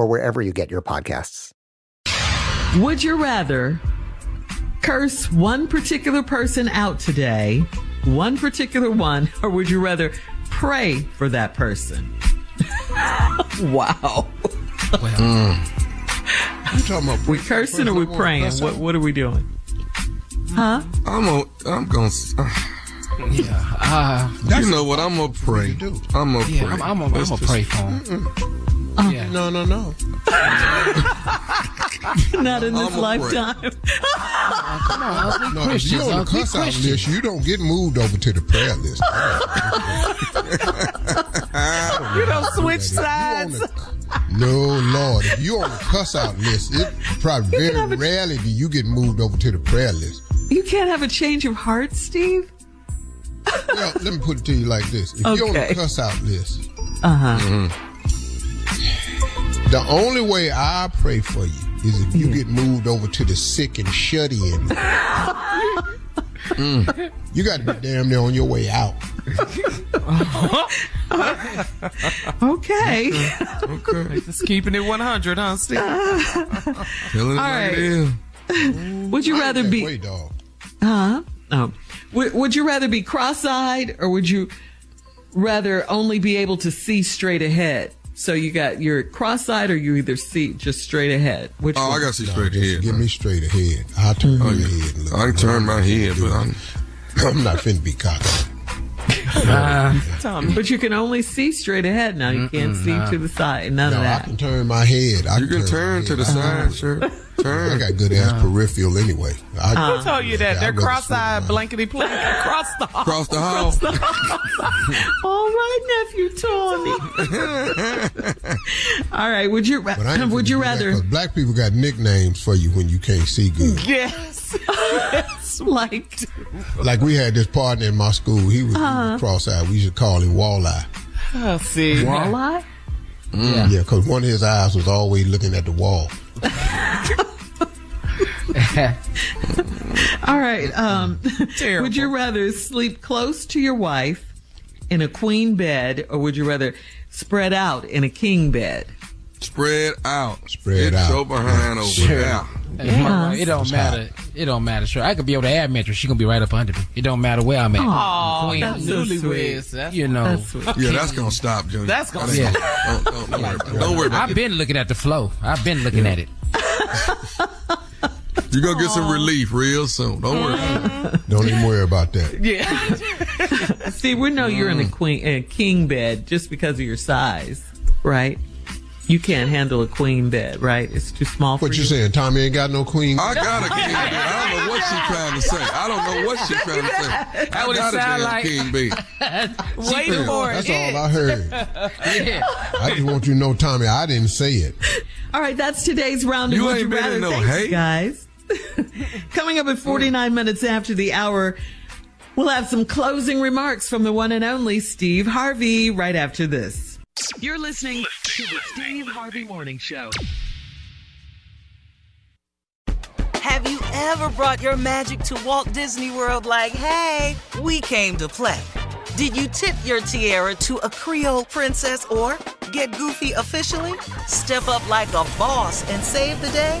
or wherever you get your podcasts. Would you rather curse one particular person out today, one particular one, or would you rather pray for that person? wow. Well, you talking about we cursing or we praying? What What are we doing? Huh? I'm a, I'm gonna. Uh, yeah. Uh, you know what? I'm gonna pray. I'm gonna yeah, pray. I'm, I'm, I'm gonna pray for him. Mm-mm. Yeah. No, no, no. Not in this lifetime. oh, come on, us, no, if you on the cuss out list, you don't get moved over to the prayer list. you don't switch sides. No, Lord. If you're on the cuss out list, it probably very rarely do you get moved over to the prayer list. You can't have a change of heart, Steve? well, let me put it to you like this. If okay. you're on the cuss out list, uh-huh. Mm-hmm. The only way I pray for you is if you mm. get moved over to the sick and shut in. mm. You got to be damn near on your way out. okay. okay. Just keeping it 100, huh, Steve? All right. Would you rather be. Way, dog. Huh? Oh. Would, would you rather be cross eyed or would you rather only be able to see straight ahead? So you got your cross-eyed, or you either see just straight ahead. Which oh, one? I got to see straight no, ahead. Give me straight ahead. I'll turn oh, my yeah. head. I can turn my head, but I'm, I'm not finna be cocky. Uh, but you can only see straight ahead now. You can't see nah. to the side. None no, of that. I can turn my head. I you can, can turn, turn to the side, sure. Turn. I got good ass peripheral anyway. I, uh, Who told you that? Yeah, They're cross-eyed, blankety blank across the hall. Across the hall. All right, nephew Tony. All right. Would you would you rather? That, black people got nicknames for you when you can't see good. Yes. yes. Like. Like we had this partner in my school. He was, uh-huh. was cross-eyed. We used to call him Walleye. Oh, see. Walleye. Mm. Yeah, because one of his eyes was always looking at the wall. All right. Um, would you rather sleep close to your wife in a queen bed, or would you rather spread out in a king bed? Spread out. Spread Get out. Your behind over sure. there. Yeah. It don't matter. It don't matter. Sure, I could be able to add mattress. She gonna be right up under me. It don't matter where I'm at. Oh, Queen, that's so sweet. That's, you know. That's yeah, that's gonna stop, Junior. That's gonna stop. Don't, don't, don't, worry about. Don't worry about I've been looking at the flow. I've been looking yeah. at it. You're gonna get some relief real soon. Don't worry. Mm-hmm. Don't even worry about that. Yeah. See, we know you're in a queen, a king bed just because of your size, right? You can't handle a queen bed, right? It's too small for you. What you you. saying? Tommy ain't got no queen. I got a king bed. I don't know what she's trying to say. I don't know what she's trying to say. That I it got a sound damn like. king bed. Wait Yeah, for it. That's all I heard. Yeah. I just want you to know, Tommy, I didn't say it. All right, that's today's round. of You Would ain't been rather. no Thanks, hate. guys. Coming up at 49 minutes after the hour, we'll have some closing remarks from the one and only Steve Harvey right after this. You're listening to the Steve Harvey Morning Show. Have you ever brought your magic to Walt Disney World like, hey, we came to play? Did you tip your tiara to a Creole princess or get goofy officially? Step up like a boss and save the day?